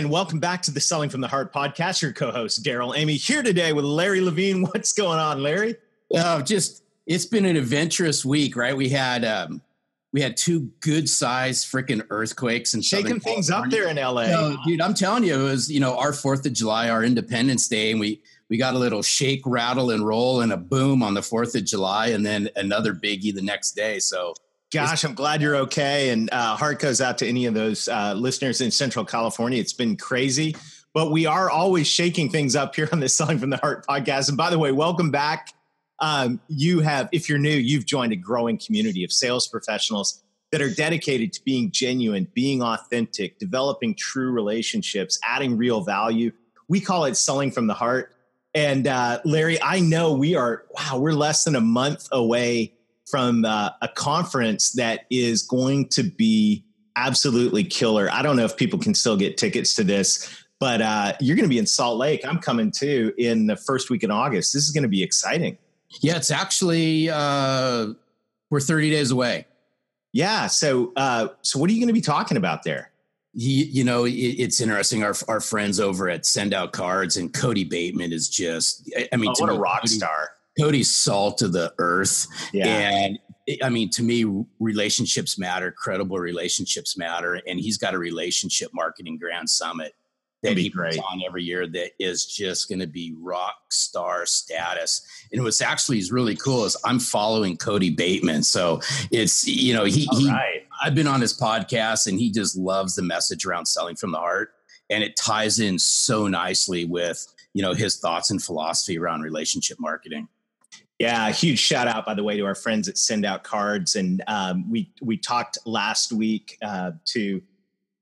And welcome back to the Selling from the Heart podcast. Your co-host Daryl Amy here today with Larry Levine. What's going on, Larry? Uh, just it's been an adventurous week, right? We had um, we had two good sized freaking earthquakes and shaking things up there in LA. Dude, I'm telling you, it was you know our Fourth of July, our Independence Day, and we we got a little shake, rattle, and roll, and a boom on the Fourth of July, and then another biggie the next day. So Gosh, I'm glad you're okay. And uh, heart goes out to any of those uh, listeners in Central California. It's been crazy, but we are always shaking things up here on the Selling from the Heart podcast. And by the way, welcome back. Um, you have, if you're new, you've joined a growing community of sales professionals that are dedicated to being genuine, being authentic, developing true relationships, adding real value. We call it selling from the heart. And uh, Larry, I know we are, wow, we're less than a month away from uh, a conference that is going to be absolutely killer. I don't know if people can still get tickets to this, but uh, you're going to be in Salt Lake. I'm coming too in the first week in August. This is going to be exciting. Yeah, it's actually uh, we're 30 days away. Yeah. So, uh, so what are you going to be talking about there? You, you know, it, it's interesting. Our our friends over at SendOutCards and Cody Bateman is just. I mean, oh, what a rock Cody, star! Cody's salt of the earth. Yeah. And I mean, to me, relationships matter, credible relationships matter. And he's got a relationship marketing grand summit that he puts on every year that is just going to be rock star status. And what's actually is really cool is I'm following Cody Bateman. So it's, you know, he, he right. I've been on his podcast and he just loves the message around selling from the heart. And it ties in so nicely with, you know, his thoughts and philosophy around relationship marketing. Yeah, huge shout out by the way to our friends at SendOutCards, and um, we we talked last week uh, to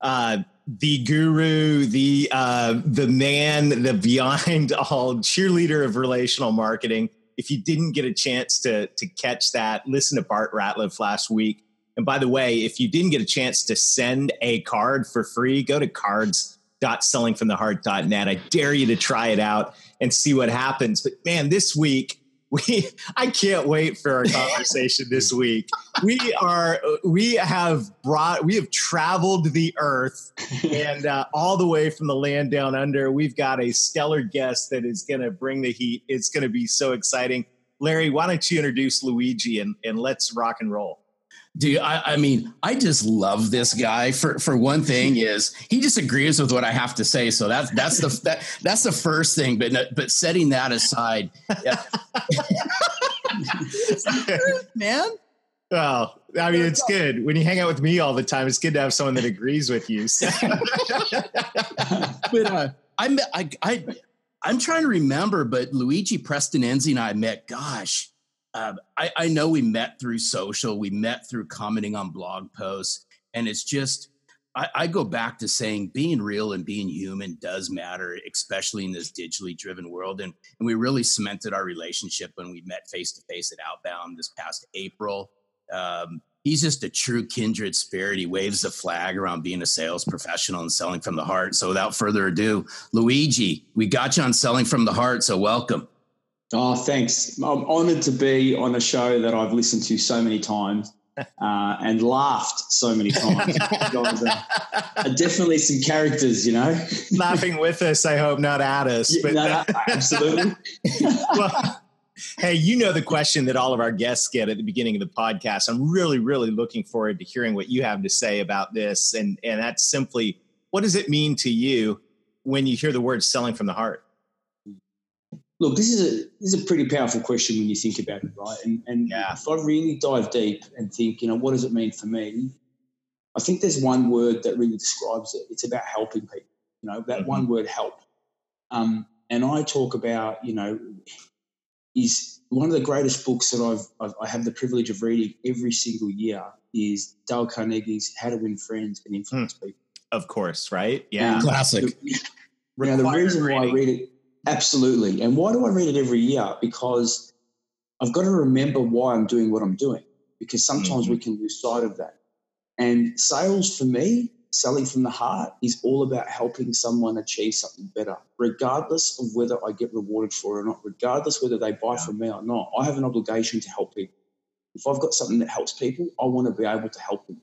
uh, the guru, the uh, the man, the beyond all cheerleader of relational marketing. If you didn't get a chance to to catch that, listen to Bart Ratliff last week. And by the way, if you didn't get a chance to send a card for free, go to cards.sellingfromtheheart.net. I dare you to try it out and see what happens. But man, this week we i can't wait for our conversation this week. We are we have brought we have traveled the earth and uh, all the way from the land down under we've got a stellar guest that is going to bring the heat. It's going to be so exciting. Larry why don't you introduce luigi and, and let's rock and roll Dude, I, I, mean, I just love this guy. For for one thing, is he just agrees with what I have to say. So that's that's the that, that's the first thing. But but setting that aside, yeah. man. Well, I mean, it's good when you hang out with me all the time. It's good to have someone that agrees with you. but uh, I'm I, I I'm trying to remember, but Luigi Prestinezi and I met. Gosh, um, I, I know we met through social, we met through commenting on blog posts, and it's just I, I, go back to saying being real and being human does matter, especially in this digitally driven world. And, and we really cemented our relationship when we met face to face at Outbound this past April. Um, he's just a true kindred spirit. He waves the flag around being a sales professional and selling from the heart. So without further ado, Luigi, we got you on selling from the heart. So welcome. Oh, thanks. I'm honoured to be on a show that I've listened to so many times uh, and laughed so many times. guys are, are, definitely some characters, you know. Laughing with us, I hope, not at us. Yeah, but no, absolutely. well, hey, you know the question that all of our guests get at the beginning of the podcast. I'm really, really looking forward to hearing what you have to say about this, and and that's simply, what does it mean to you when you hear the word selling from the heart? Look, this is a this is a pretty powerful question when you think about it, right? And and yeah. if I really dive deep and think, you know, what does it mean for me? I think there's one word that really describes it. It's about helping people. You know, that mm-hmm. one word, help. Um, and I talk about, you know, is one of the greatest books that I've, I've I have the privilege of reading every single year is Dale Carnegie's How to Win Friends and Influence mm. People. Of course, right? Yeah, classic. Now, the reason why I read it, absolutely. And why do I read it every year? Because I've got to remember why I'm doing what I'm doing, because sometimes mm-hmm. we can lose sight of that. And sales for me, selling from the heart, is all about helping someone achieve something better, regardless of whether I get rewarded for it or not, regardless whether they buy yeah. from me or not. I have an obligation to help people. If I've got something that helps people, I want to be able to help them.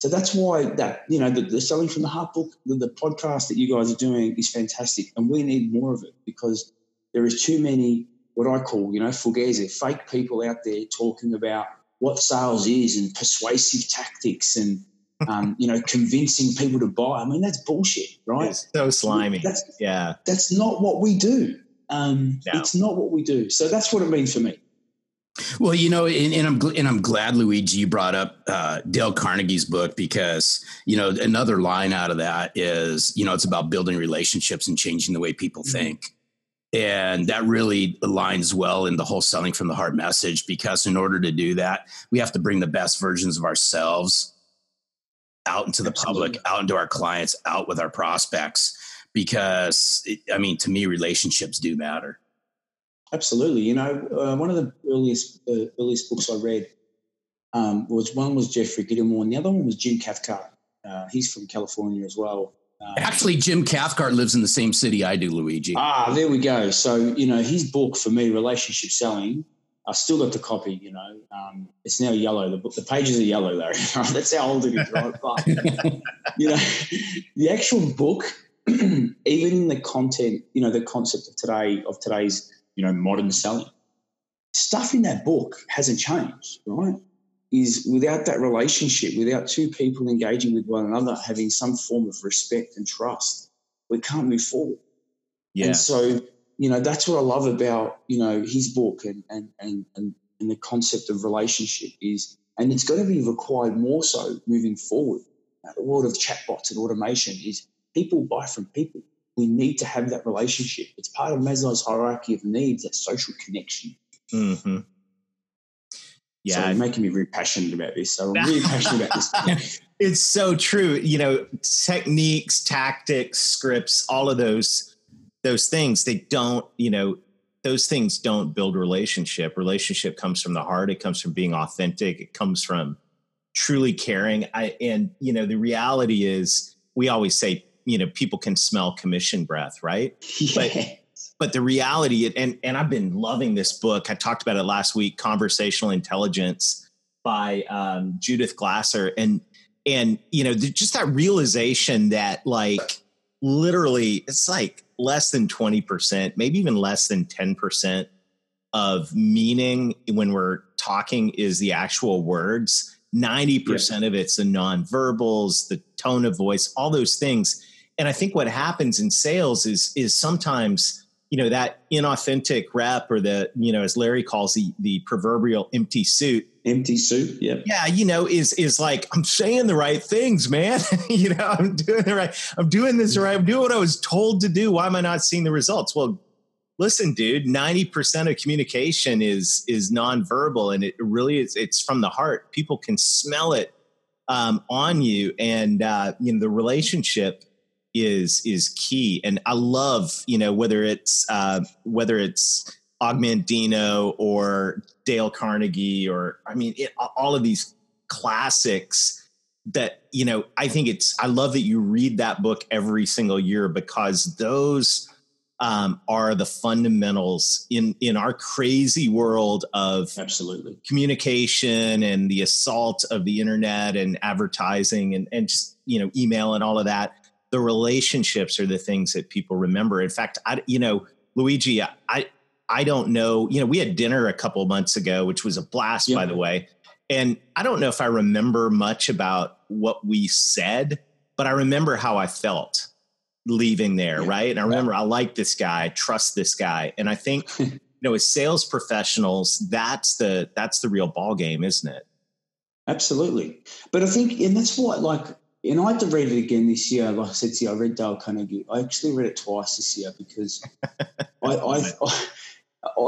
So that's why that you know the, the selling from the heart book, the, the, podcast that you guys are doing is fantastic, and we need more of it because there is too many what I call you know fugazi, fake people out there talking about what sales is and persuasive tactics and um, you know convincing people to buy. I mean that's bullshit, right? It's so slimy. That's, yeah, that's not what we do. Um, no. It's not what we do. So that's what it means for me. Well, you know, and, and, I'm and I'm glad Luigi you brought up uh, Dale Carnegie's book because you know another line out of that is you know it's about building relationships and changing the way people mm-hmm. think, and that really aligns well in the whole selling from the heart message because in order to do that, we have to bring the best versions of ourselves out into the Absolutely. public, out into our clients, out with our prospects because it, I mean, to me, relationships do matter. Absolutely. You know, uh, one of the earliest uh, earliest books I read um, was one was Jeffrey Gitomer, and the other one was Jim Cathcart. Uh, he's from California as well. Um, Actually, Jim Cathcart lives in the same city I do, Luigi. Ah, there we go. So you know, his book for me, relationship selling. I still got the copy. You know, um, it's now yellow. The book, the pages are yellow, Larry. That's how old it is, right? But you know, the actual book, even in the content, you know, the concept of today of today's you know, modern selling. Stuff in that book hasn't changed, right? Is without that relationship, without two people engaging with one another, having some form of respect and trust, we can't move forward. Yeah. And so, you know, that's what I love about, you know, his book and and and and, and the concept of relationship is, and it's going to be required more so moving forward. Now, the world of chatbots and automation is people buy from people we need to have that relationship. It's part of Maslow's hierarchy of needs, that social connection. Mm-hmm. Yeah, so making me really passionate about this. So I'm really passionate about this. it's so true. You know, techniques, tactics, scripts, all of those those things. They don't. You know, those things don't build relationship. Relationship comes from the heart. It comes from being authentic. It comes from truly caring. I and you know the reality is we always say you know people can smell commission breath right? Yes. but but the reality and and i've been loving this book. I talked about it last week conversational intelligence by um, judith Glaser, and and you know just that realization that like literally it's like less than 20% maybe even less than 10% of meaning when we're talking is the actual words. 90% yeah. of it's the nonverbals the tone of voice all those things and I think what happens in sales is is sometimes you know that inauthentic rep or the you know as Larry calls the the proverbial empty suit. Empty suit yeah. Yeah you know is is like i'm saying the right things man. You know i'm doing the right i'm doing this right. I'm doing what i was told to do. Why am i not seeing the results? Well listen dude 90% of communication is is nonverbal and it really is it's from the heart. People can smell it um, on you and uh, you know the relationship is is key. And I love, you know, whether it's uh, whether it's Og Mandino or Dale Carnegie or I mean, it, all of these classics that you know. I think it's. I love that you read that book every single year because those um, are the fundamentals in in our crazy world of absolutely communication and the assault of the internet and advertising and and just you know email and all of that the relationships are the things that people remember. In fact, I, you know, Luigi, I, I don't know, you know, we had dinner a couple months ago, which was a blast, yeah. by the way. And I don't know if I remember much about what we said, but I remember how I felt leaving there. Yeah. Right. And I remember I like this guy, trust this guy. And I think, you know, as sales professionals, that's the, that's the real ball game, isn't it? Absolutely. But I think, and that's what, like, and I had to read it again this year. Like I said to you, I read Dale Carnegie. I actually read it twice this year because I, I, I,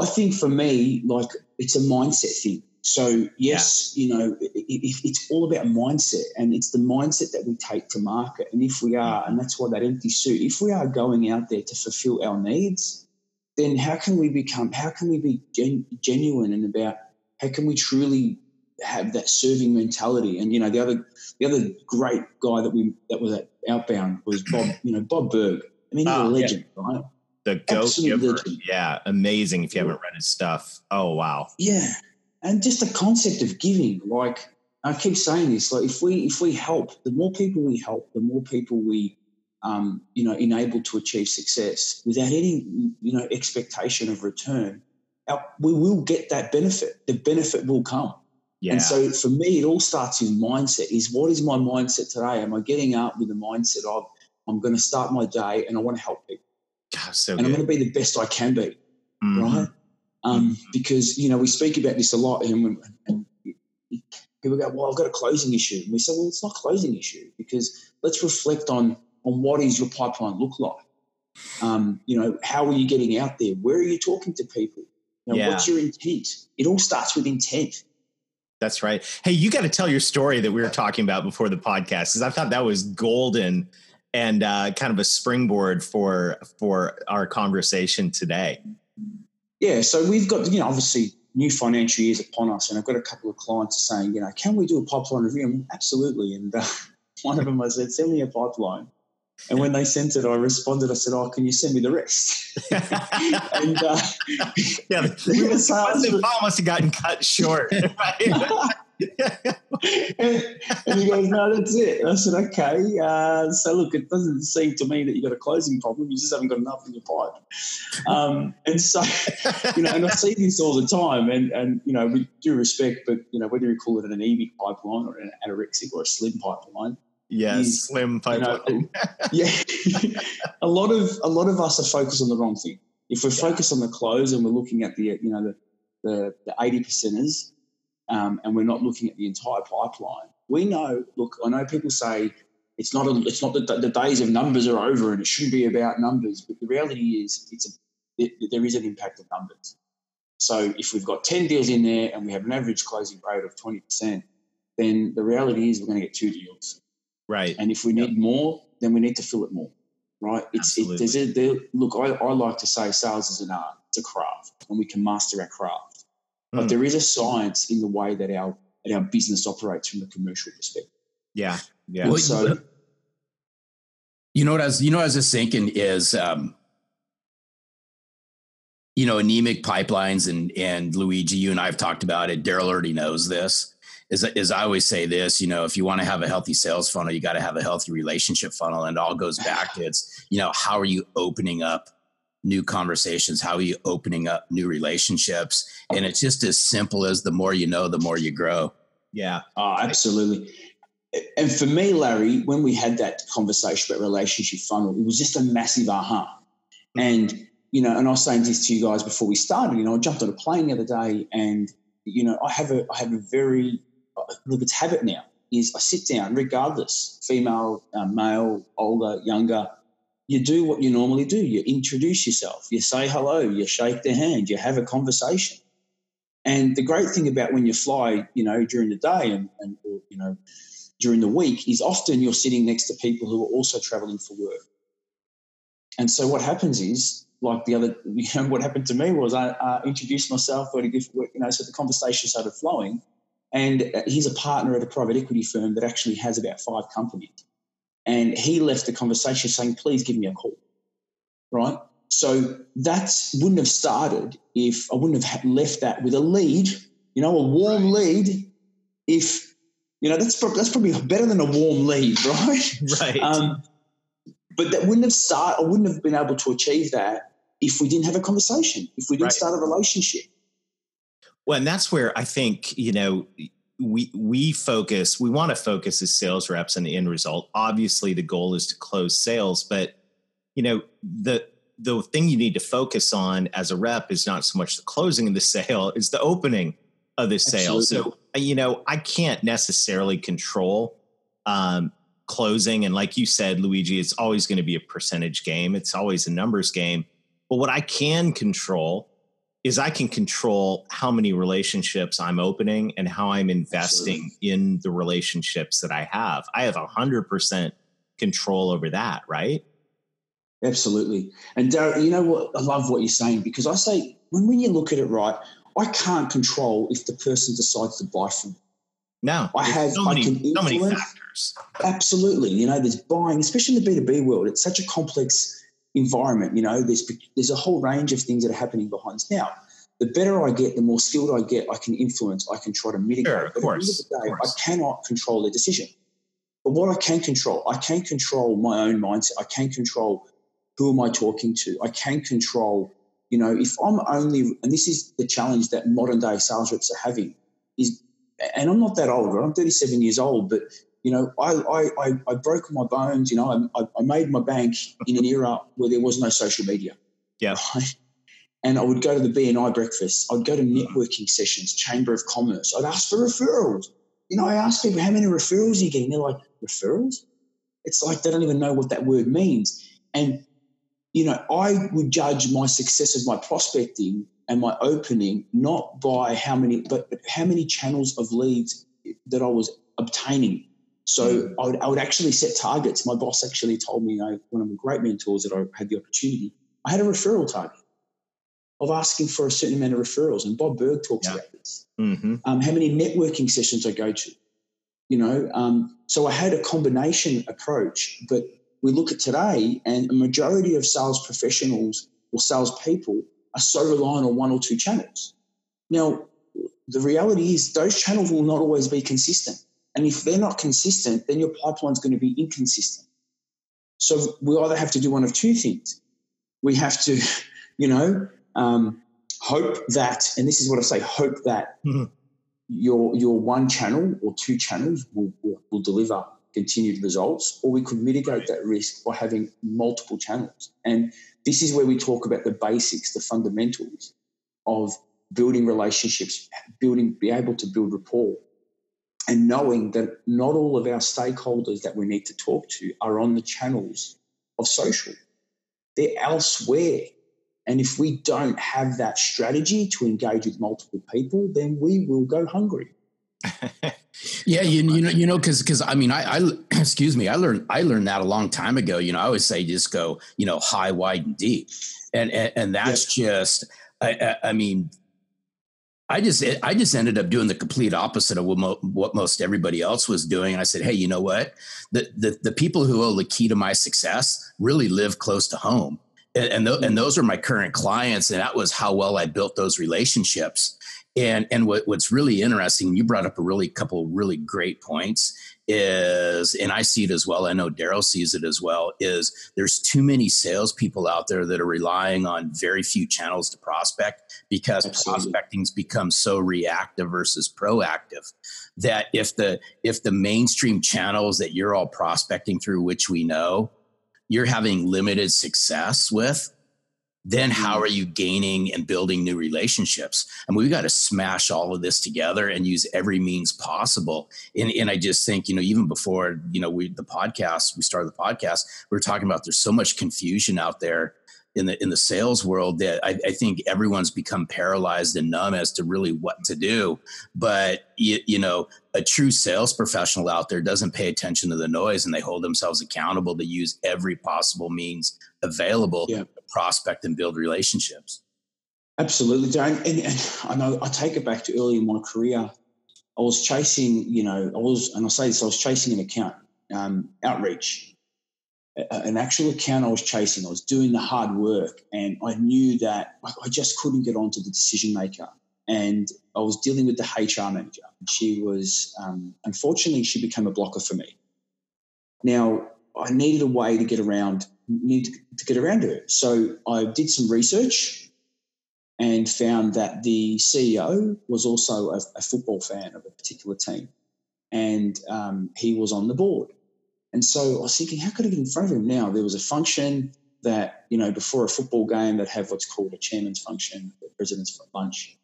I think for me, like it's a mindset thing. So yes, yeah. you know, it, it, it's all about mindset, and it's the mindset that we take to market. And if we are, mm-hmm. and that's why that empty suit, if we are going out there to fulfill our needs, then how can we become? How can we be gen, genuine and about? How can we truly have that serving mentality? And you know, the other the other great guy that we that was at Outbound was Bob. You know, Bob Burg. I mean, he's oh, a legend, yeah. right? The Go-Giver. Yeah, amazing. If you haven't read his stuff, oh wow. Yeah, and just the concept of giving like i keep saying this like if we if we help the more people we help the more people we um, you know enable to achieve success without any you know expectation of return our, we will get that benefit the benefit will come yeah. and so for me it all starts in mindset is what is my mindset today am i getting up with the mindset of i'm going to start my day and i want to help people God, so and good. i'm going to be the best i can be mm-hmm. right um, mm-hmm. because you know we speak about this a lot, and, and, people go, "Well, I've got a closing issue," and we say, "Well, it's not a closing issue because let's reflect on on what is your pipeline look like. Um, you know, how are you getting out there? Where are you talking to people? You know, yeah. What's your intent? It all starts with intent." That's right. Hey, you got to tell your story that we were talking about before the podcast because I thought that was golden and uh, kind of a springboard for for our conversation today yeah, so we've got, you know, obviously new financial years upon us, and I've got a couple of clients saying, you know, can we do a pipeline review? Absolutely. And uh, one of them I said, send me a pipeline. And when they sent it, I responded. I said, "Oh, can you send me the rest?" and uh, yeah, the, the file must have gotten cut short. Right? and, and, he goes, "No, that's it." And I said, "Okay." Uh, so look, it doesn't seem to me that you've got a closing problem. You just haven't got enough in your pipe. Um, and so, you know, and I see this all the time. And and you know, with due respect, but you know, whether you call it an EV pipeline or an anorexic or a slim pipeline, Yes, is, slim pipeline. You know, yeah, a lot of a lot of us are focused on the wrong thing. If we're yeah. focused on the close and we're looking at the you know the the, the eighty percenters, um, and we're not looking at the entire pipeline. We know. Look, I know people say it's not. A, it's not that the days of numbers are over, and it shouldn't be about numbers. But the reality is, it's a, it, there is an impact of numbers. So if we've got ten deals in there and we have an average closing rate of twenty percent, then the reality is we're going to get two deals. Right. And if we need yep. more, then we need to fill it more. Right. It's it, there's a, there, look. I, I like to say sales is an art. It's a craft, and we can master our craft. But mm. there is a science in the way that our that our business operates from a commercial perspective. Yeah, yeah. Well, so, you know what I was, you know, what I was just thinking is, um, you know, anemic pipelines and and Luigi, you and I have talked about it. Daryl already knows this. Is is I always say this, you know, if you want to have a healthy sales funnel, you got to have a healthy relationship funnel, and it all goes back to it's, you know, how are you opening up new conversations? How are you opening up new relationships? And it's just as simple as the more you know the more you grow. Yeah. Oh, absolutely. And for me larry when we had that conversation about relationship funnel it was just a massive aha. And you know and i was saying this to you guys before we started you know i jumped on a plane the other day and you know i have a i have a very look it's habit now is i sit down regardless female uh, male older younger you do what you normally do. You introduce yourself, you say hello, you shake their hand, you have a conversation. And the great thing about when you fly, you know, during the day and, and or, you know, during the week is often you're sitting next to people who are also traveling for work. And so what happens is, like the other, you know, what happened to me was I introduced myself, got a gift, you know, so the conversation started flowing. And uh, he's a partner at a private equity firm that actually has about five companies. And he left the conversation saying, please give me a call. Right. So that wouldn't have started if I wouldn't have left that with a lead, you know, a warm lead. If, you know, that's, that's probably better than a warm lead, right? Right. Um, but that wouldn't have started, I wouldn't have been able to achieve that if we didn't have a conversation, if we didn't right. start a relationship. Well, and that's where I think, you know, we we focus we want to focus as sales reps on the end result. Obviously the goal is to close sales but you know the the thing you need to focus on as a rep is not so much the closing of the sale is the opening of the sale. Absolutely. so you know i can't necessarily control um, closing. And like you said luigi it's always going to be a percentage game. It's always a numbers game. But what i can control is I can control how many relationships I'm opening and how I'm investing Absolutely. in the relationships that I have. I have a hundred percent control over that, right? Absolutely. And Darren, you know what? I love what you're saying because I say when, when you look at it right, I can't control if the person decides to buy from me. No, I have so many, so many factors. Absolutely. You know, there's buying, especially in the B2B world. It's such a complex environment. You know, there's there's a whole range of things that are happening behind us. Now, the better I get, the more skilled I get, I can influence, I can try to mitigate. Sure, of course, at the end of the day, course. I cannot control the decision. But what I can control, I can control my own mindset. I can control who am I talking to. I can control, you know, if I'm only, and this is the challenge that modern day sales reps are having, is, and I'm not that old, right? I'm 37 years old, but you know, I, I, I, broke my bones, you know, I, I made my bank in an era where there was no social media. Yeah. Right? And I would go to the BNI breakfast. I'd go to networking sessions, Chamber of Commerce. I'd ask for referrals. You know, I ask people, how many referrals are you getting? They're like, referrals? It's like they don't even know what that word means. And, you know, I would judge my success of my prospecting and my opening not by how many, but, but how many channels of leads that I was obtaining so mm. I, would, I would actually set targets. My boss actually told me, I, one of the great mentors that I had the opportunity, I had a referral target of asking for a certain amount of referrals. And Bob Burg talks yeah. about this. Mm-hmm. Um, how many networking sessions I go to, you know. Um, so I had a combination approach, but we look at today, and a majority of sales professionals or salespeople are so reliant on one or two channels. Now, the reality is those channels will not always be consistent. And if they're not consistent, then your pipeline's going to be inconsistent. So we either have to do one of two things. We have to, you know, um, hope that, and this is what I say, hope that mm-hmm. your your one channel or two channels will, will, will deliver continued results, or we could mitigate that risk by having multiple channels. And this is where we talk about the basics, the fundamentals of building relationships, building, be able to build rapport, and knowing that not all of our stakeholders that we need to talk to are on the channels of social. They're elsewhere. And if we don't have that strategy to engage with multiple people, then we will go hungry. yeah, you, you know, you know, because because I mean, I, I excuse me, I learned I learned that a long time ago. You know, I always say just go, you know, high, wide, and deep, and and, and that's yep. just, I, I, mean, I just I just ended up doing the complete opposite of what, mo- what most everybody else was doing. And I said, hey, you know what? The, the the people who owe the key to my success really live close to home, and and, th- and mm. those are my current clients, and that was how well I built those relationships. And and what, what's really interesting, you brought up a really couple really great points, is, and I see it as well. I know Daryl sees it as well. Is there's too many salespeople out there that are relying on very few channels to prospect because Absolutely. prospecting's become so reactive versus proactive that if the if the mainstream channels that you're all prospecting through, which we know, you're having limited success with, then how mm-hmm. are you gaining and building new relationships? I mean, we've got to smash all of this together and use every means possible. And, and I just think, you know, even before, you know, we, the podcast, we started the podcast, we are talking about there's so much confusion out there in the, in the sales world that I, I think everyone's become paralyzed and numb as to really what to do. But, you, you know, a true sales professional out there doesn't pay attention to the noise and they hold themselves accountable to use every possible means available yeah prospect and build relationships. Absolutely, Darren. And, and, I know I take it back to early in my career. I was chasing, you know, I was, and I say this, I was chasing an account, um, outreach, an actual account I was chasing. I was doing the hard work, and I knew that I just couldn't get onto the decision maker. And I was dealing with the HR manager. She was, um, unfortunately, she became a blocker for me. Now, I needed a way to get around need to get around to it. So I did some research and found that the CEO was also a, a football fan of a particular team, and um, he was on the board. And so I was thinking, how could I get in front of him now? There was a function that you know before a football game they'd have what's called a chairman's function, the president's lunch,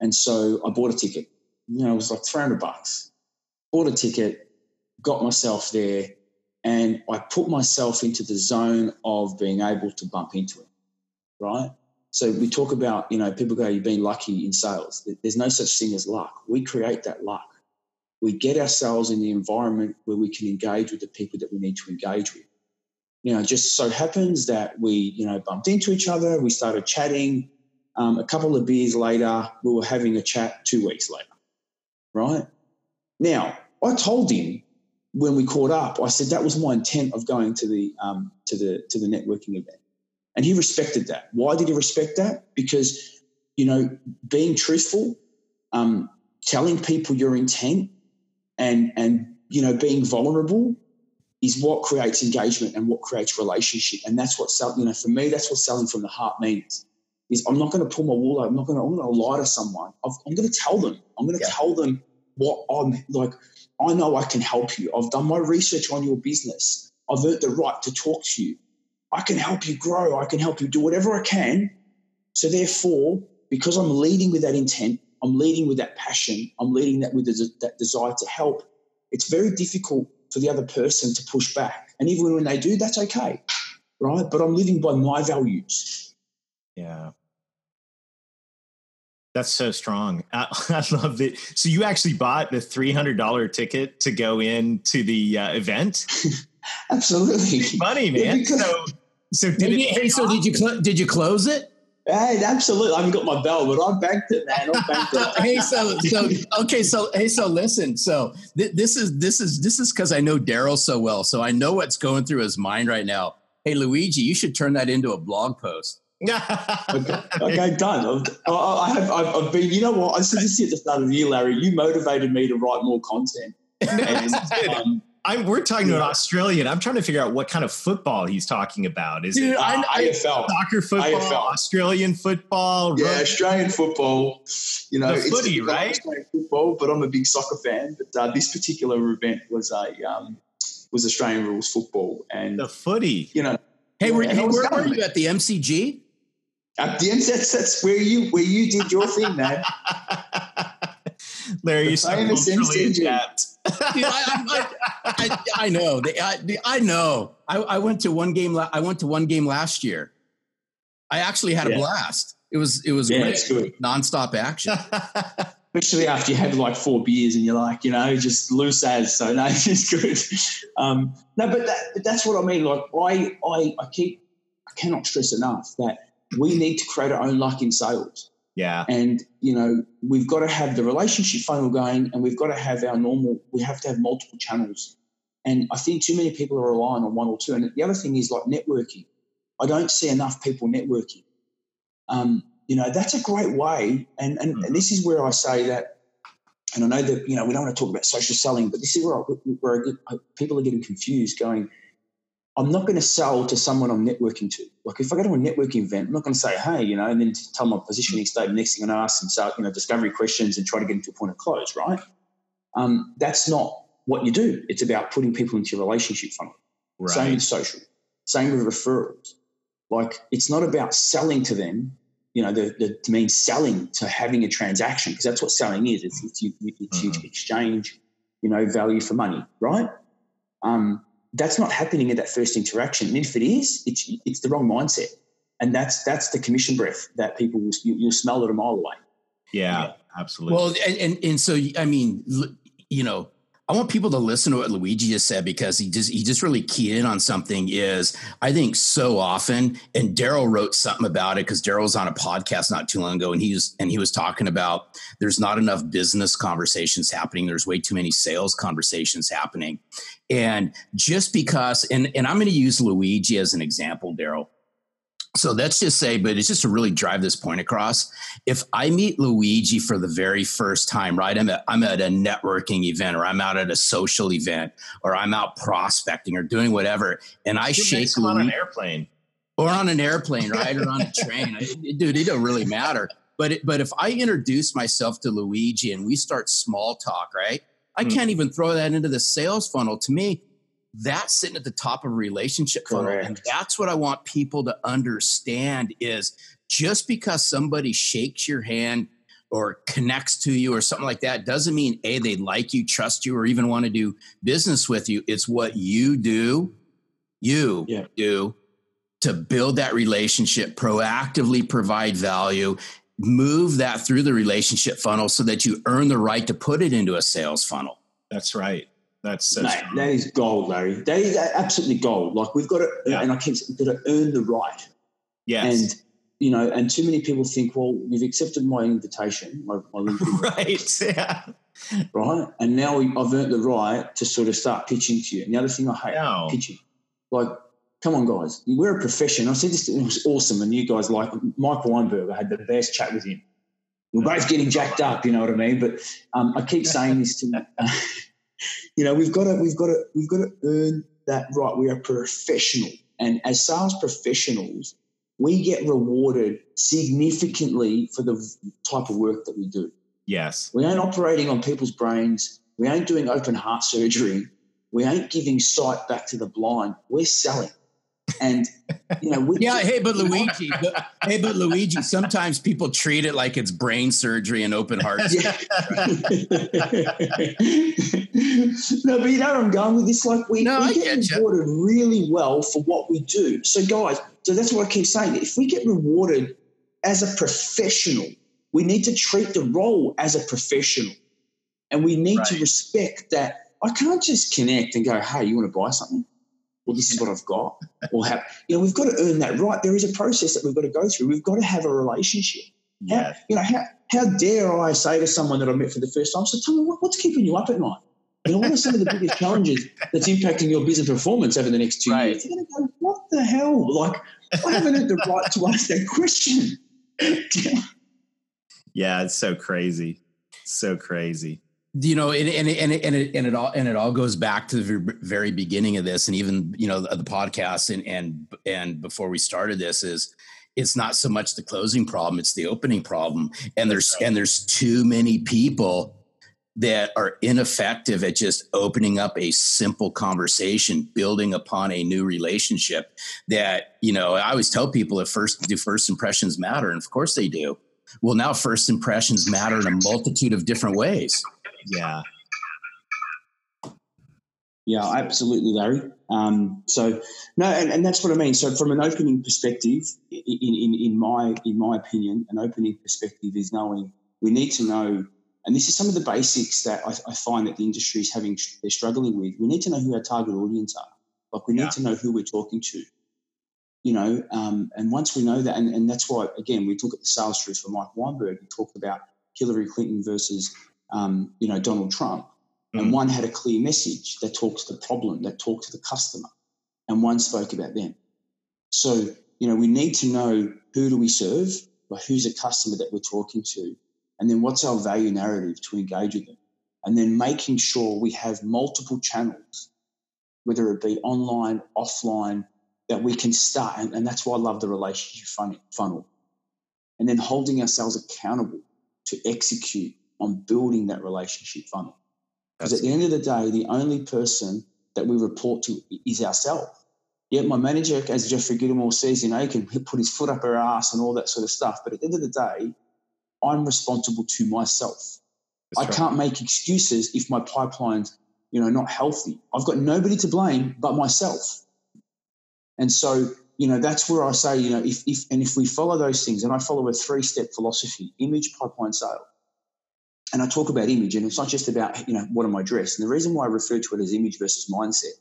and so I bought a ticket. You know, it was like three hundred bucks. Bought a ticket, got myself there and I put myself into the zone of being able to bump into it, right? So we talk about, you know, people go, you've been lucky in sales. There's no such thing as luck. We create that luck. We get ourselves in the environment where we can engage with the people that we need to engage with. You know, just so happens that we, you know, bumped into each other. We started chatting. Um, a couple of beers later, we were having a chat two weeks later, right? Now, I told him when we caught up, I said that was my intent of going to the um, to the to the networking event, and he respected that. Why did he respect that? Because you know, being truthful, um, telling people your intent, and and you know, being vulnerable is what creates engagement and what creates relationship, and that's what sell. You know, for me, that's what selling from the heart means. Is I'm not going to pull my wool out. I'm not going to. I'm going to lie to someone. i am going to tell them. I'm going to yeah. tell them what I'm like I know I can help you. I've done my research on your business. I've earned the right to talk to you. I can help you grow. I can help you do whatever I can. So, therefore, because I'm leading with that intent, I'm leading with that passion, I'm leading that with that desire to help, it's very difficult for the other person to push back. And even when they do, that's okay, right? But I'm living by my values. Yeah. That's so strong. I, I, love it. So you actually bought the three hundred dollar ticket to go into the uh, event. Absolutely, money, man. Yeah, so, so did it, hey, so did you cl- did you close it? Hey, absolutely. I haven't got my bell, but I banked it, man. I banked it. hey, so so okay, so hey, so listen. So th- this is this is this is because I know Daryl so well, so I know what's going through his mind right now. Hey, Luigi, you should turn that into a blog post okay, okay, done. I, I have. I've, I've, been. You know what? I said this at the start of the year, Larry. You motivated me to write more content. And, um, I'm, we're talking to an Australian. I'm trying to figure out what kind of football he's talking about. Is Dude, it uh, AFL, soccer football, AFL. Australian football? Yeah, Australian football. You know, the footy, right? Australian football, but I'm a big soccer fan. But uh, this particular event was a um, was Australian rules football and the footy. You know, hey, were, hey, where were you at the MCG? At the end, that's, that's where you where you did your thing, man. Larry, you sound really adept. Dude, I, I, I, I, know. I, I know. I, I went to one game. I went to one game last year. I actually had a blast. It was it was yeah, great. It's good. nonstop action. Especially after you had like four beers and you're like, you know, just loose as. So no, it's good. Um, no, but that, but that's what I mean. Like I I I keep I cannot stress enough that we need to create our own luck in sales. Yeah. And, you know, we've got to have the relationship funnel going and we've got to have our normal, we have to have multiple channels. And I think too many people are relying on one or two. And the other thing is like networking. I don't see enough people networking. Um, you know, that's a great way. And, and, mm. and this is where I say that, and I know that, you know, we don't want to talk about social selling, but this is where, I, where I, people are getting confused going, I'm not going to sell to someone I'm networking to. Like if I go to a networking event, I'm not going to say, hey, you know, and then tell my positioning statement. Next thing I ask them, so, you know, discovery questions and try to get into a point of close, right? Um, that's not what you do. It's about putting people into your relationship funnel. Right. Same with social. Same with referrals. Like it's not about selling to them, you know, the, the to mean selling to having a transaction because that's what selling is. It's, it's, it's mm-hmm. you exchange, you know, value for money, right? Um, that's not happening at that first interaction. And if it is, it's it's the wrong mindset. And that's that's the commission breath that people will you, will smell it a mile away. Yeah, yeah. absolutely. Well, and, and and so I mean, you know, I want people to listen to what Luigi just said because he just he just really keyed in on something. Is I think so often, and Daryl wrote something about it because Daryl was on a podcast not too long ago, and he was and he was talking about there's not enough business conversations happening. There's way too many sales conversations happening, and just because and and I'm going to use Luigi as an example, Daryl so let's just say, but it's just to really drive this point across. If I meet Luigi for the very first time, right? I'm at, I'm at a networking event or I'm out at a social event or I'm out prospecting or doing whatever. And I shake Luigi, on an airplane or on an airplane, right? or on a train. Dude, it don't really matter. But, it, but if I introduce myself to Luigi and we start small talk, right? I hmm. can't even throw that into the sales funnel. To me, that's sitting at the top of a relationship funnel. And that's what I want people to understand is just because somebody shakes your hand or connects to you or something like that doesn't mean a they like you, trust you, or even want to do business with you. It's what you do, you yeah. do to build that relationship, proactively provide value, move that through the relationship funnel so that you earn the right to put it into a sales funnel. That's right. That's, Mate, that is gold, Larry. That is absolutely gold. Like we've got to, yeah. and I keep got to earn the right. Yes. And you know, and too many people think, well, you've accepted my invitation, my, my right? Yeah. Right, and now I've earned the right to sort of start pitching to you. And the other thing I hate pitching, like, come on, guys, we're a profession. I said this, it was awesome, and you guys like Michael Weinberg. I had the best chat with him. We're both getting jacked up, you know what I mean? But um, I keep saying this to, uh, you know, we've got to, we've got to, we've got to earn that right. We are professional, and as sales professionals, we get rewarded significantly for the type of work that we do. Yes. We ain't operating on people's brains. We ain't doing open heart surgery. We ain't giving sight back to the blind. We're selling. And you know, yeah. Hey, but Luigi, but, hey, but Luigi. Sometimes people treat it like it's brain surgery and open heart. Yeah. no, but you know where I'm going with this. Like we, no, we get, get rewarded you. really well for what we do. So, guys, so that's what I keep saying. If we get rewarded as a professional, we need to treat the role as a professional, and we need right. to respect that. I can't just connect and go, "Hey, you want to buy something?" Well, this is what I've got. Or have, you know, we've got to earn that right. There is a process that we've got to go through. We've got to have a relationship. Yeah. How, you know, how, how dare I say to someone that I met for the first time, so tell me what, what's keeping you up at night? You know, what are some of the biggest challenges that's impacting your business performance over the next two right. years? You're going to go, what the hell? Like, I haven't had the right to ask that question. yeah, it's so crazy. So crazy you know and, and, and, and, it, and it all and it all goes back to the very beginning of this and even you know the, the podcast and and and before we started this is it's not so much the closing problem it's the opening problem. And there's and there's too many people that are ineffective at just opening up a simple conversation building upon a new relationship that you know i always tell people if first do first impressions matter and of course they do. Well now first impressions matter in a multitude of different ways yeah. Yeah, absolutely, Larry. Um, so no, and, and that's what I mean. So from an opening perspective, in, in, in my in my opinion, an opening perspective is knowing we need to know, and this is some of the basics that I, I find that the industry is having they're struggling with. We need to know who our target audience are. Like we need yeah. to know who we're talking to. You know, um, and once we know that, and, and that's why again we look at the sales truth for Mike Weinberg. We talked about Hillary Clinton versus um, you know, Donald Trump. Mm. And one had a clear message that talked to the problem, that talked to the customer, and one spoke about them. So, you know, we need to know who do we serve, but who's a customer that we're talking to, and then what's our value narrative to engage with them, and then making sure we have multiple channels, whether it be online, offline, that we can start. And, and that's why I love the relationship funnel. And then holding ourselves accountable to execute on building that relationship funnel. Because at the end of the day, the only person that we report to is ourselves. Yet my manager, as Jeffrey Gitomer says, you know, he can put his foot up our ass and all that sort of stuff. But at the end of the day, I'm responsible to myself. That's I right. can't make excuses if my pipeline's, you know, not healthy. I've got nobody to blame but myself. And so, you know, that's where I say, you know, if, if and if we follow those things, and I follow a three-step philosophy: image, pipeline, sale and I talk about image, and it's not just about, you know, what am I dressed? And the reason why I refer to it as image versus mindset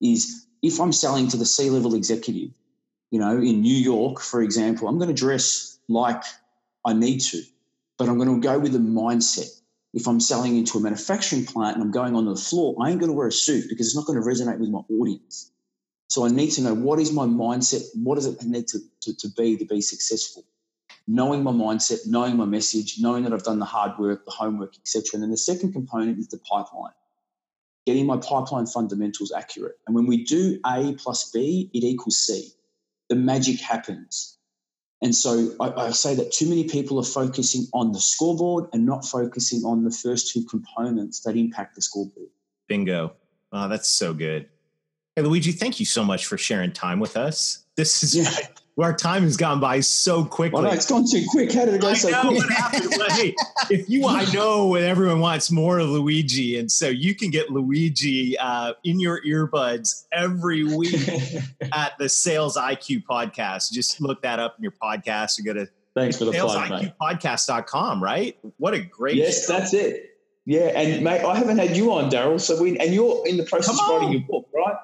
is if I'm selling to the C level executive, you know, in New York, for example, I'm going to dress like I need to, but I'm going to go with a mindset. If I'm selling into a manufacturing plant and I'm going on the floor, I ain't going to wear a suit because it's not going to resonate with my audience. So I need to know what is my mindset? What does it need to, to, to be to be successful? Knowing my mindset, knowing my message, knowing that I've done the hard work, the homework, etc. And then the second component is the pipeline, getting my pipeline fundamentals accurate. And when we do A plus B, it equals C. The magic happens. And so I, I say that too many people are focusing on the scoreboard and not focusing on the first two components that impact the scoreboard. Bingo. Oh, that's so good. Hey, Luigi, thank you so much for sharing time with us. This is yeah. Our time has gone by so quickly. Well, no, it's gone too quick. How did it go I so quick? What happened. Well, hey, if you, I know what everyone wants more of Luigi, and so you can get Luigi uh, in your earbuds every week at the Sales IQ podcast. Just look that up in your podcast. You go to Thanks for the plug, mate. Podcast.com, right? What a great Yes, show. that's it. Yeah, and mate, I haven't had you on, Daryl. So we and you're in the process of writing your book, right?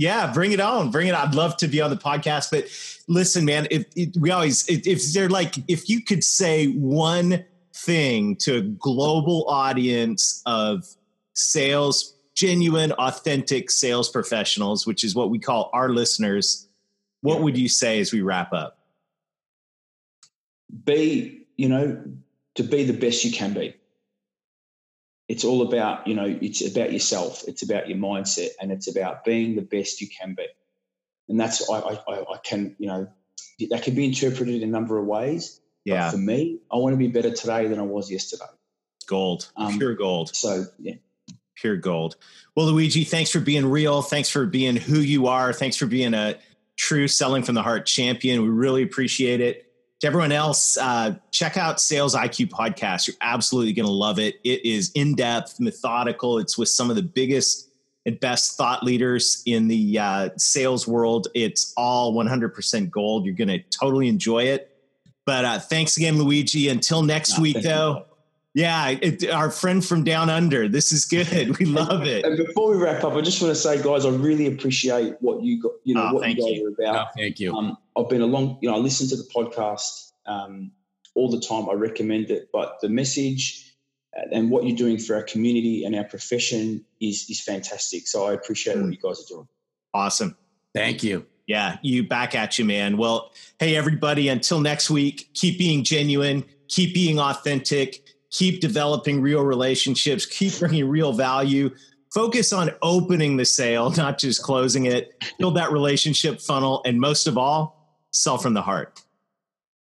Yeah, bring it on. Bring it. On. I'd love to be on the podcast. But listen, man, if, if we always, if, if they're like, if you could say one thing to a global audience of sales, genuine, authentic sales professionals, which is what we call our listeners, what yeah. would you say as we wrap up? Be, you know, to be the best you can be it's all about you know it's about yourself it's about your mindset and it's about being the best you can be. And that's i i, I can you know that can be interpreted in a number of ways yeah. but for me i want to be better today than i was yesterday. Gold. Um, pure gold. so yeah. Pure gold. Well luigi thanks for being real. Thanks for being who you are. Thanks for being a true selling from the heart champion. We really appreciate it to everyone else, uh, check out Sales IQ podcast. You're absolutely going to love it. It is in depth, methodical. It's with some of the biggest and best thought leaders in the uh, sales world. It's all 100% gold. You're going to totally enjoy it. But uh, thanks again, Luigi. Until next no, week, though. Yeah, it, our friend from down under. This is good. We love it. And before we wrap up, I just want to say, guys, I really appreciate what you got. You know oh, what you guys you. are about. No, thank you. Um, I've been a long. You know, I listen to the podcast um, all the time. I recommend it, but the message uh, and what you're doing for our community and our profession is is fantastic. So I appreciate mm. what you guys are doing. Awesome. Thank you. Yeah, you back at you, man. Well, hey everybody, until next week, keep being genuine, keep being authentic keep developing real relationships, keep bringing real value. Focus on opening the sale, not just closing it. Build that relationship funnel. And most of all, sell from the heart.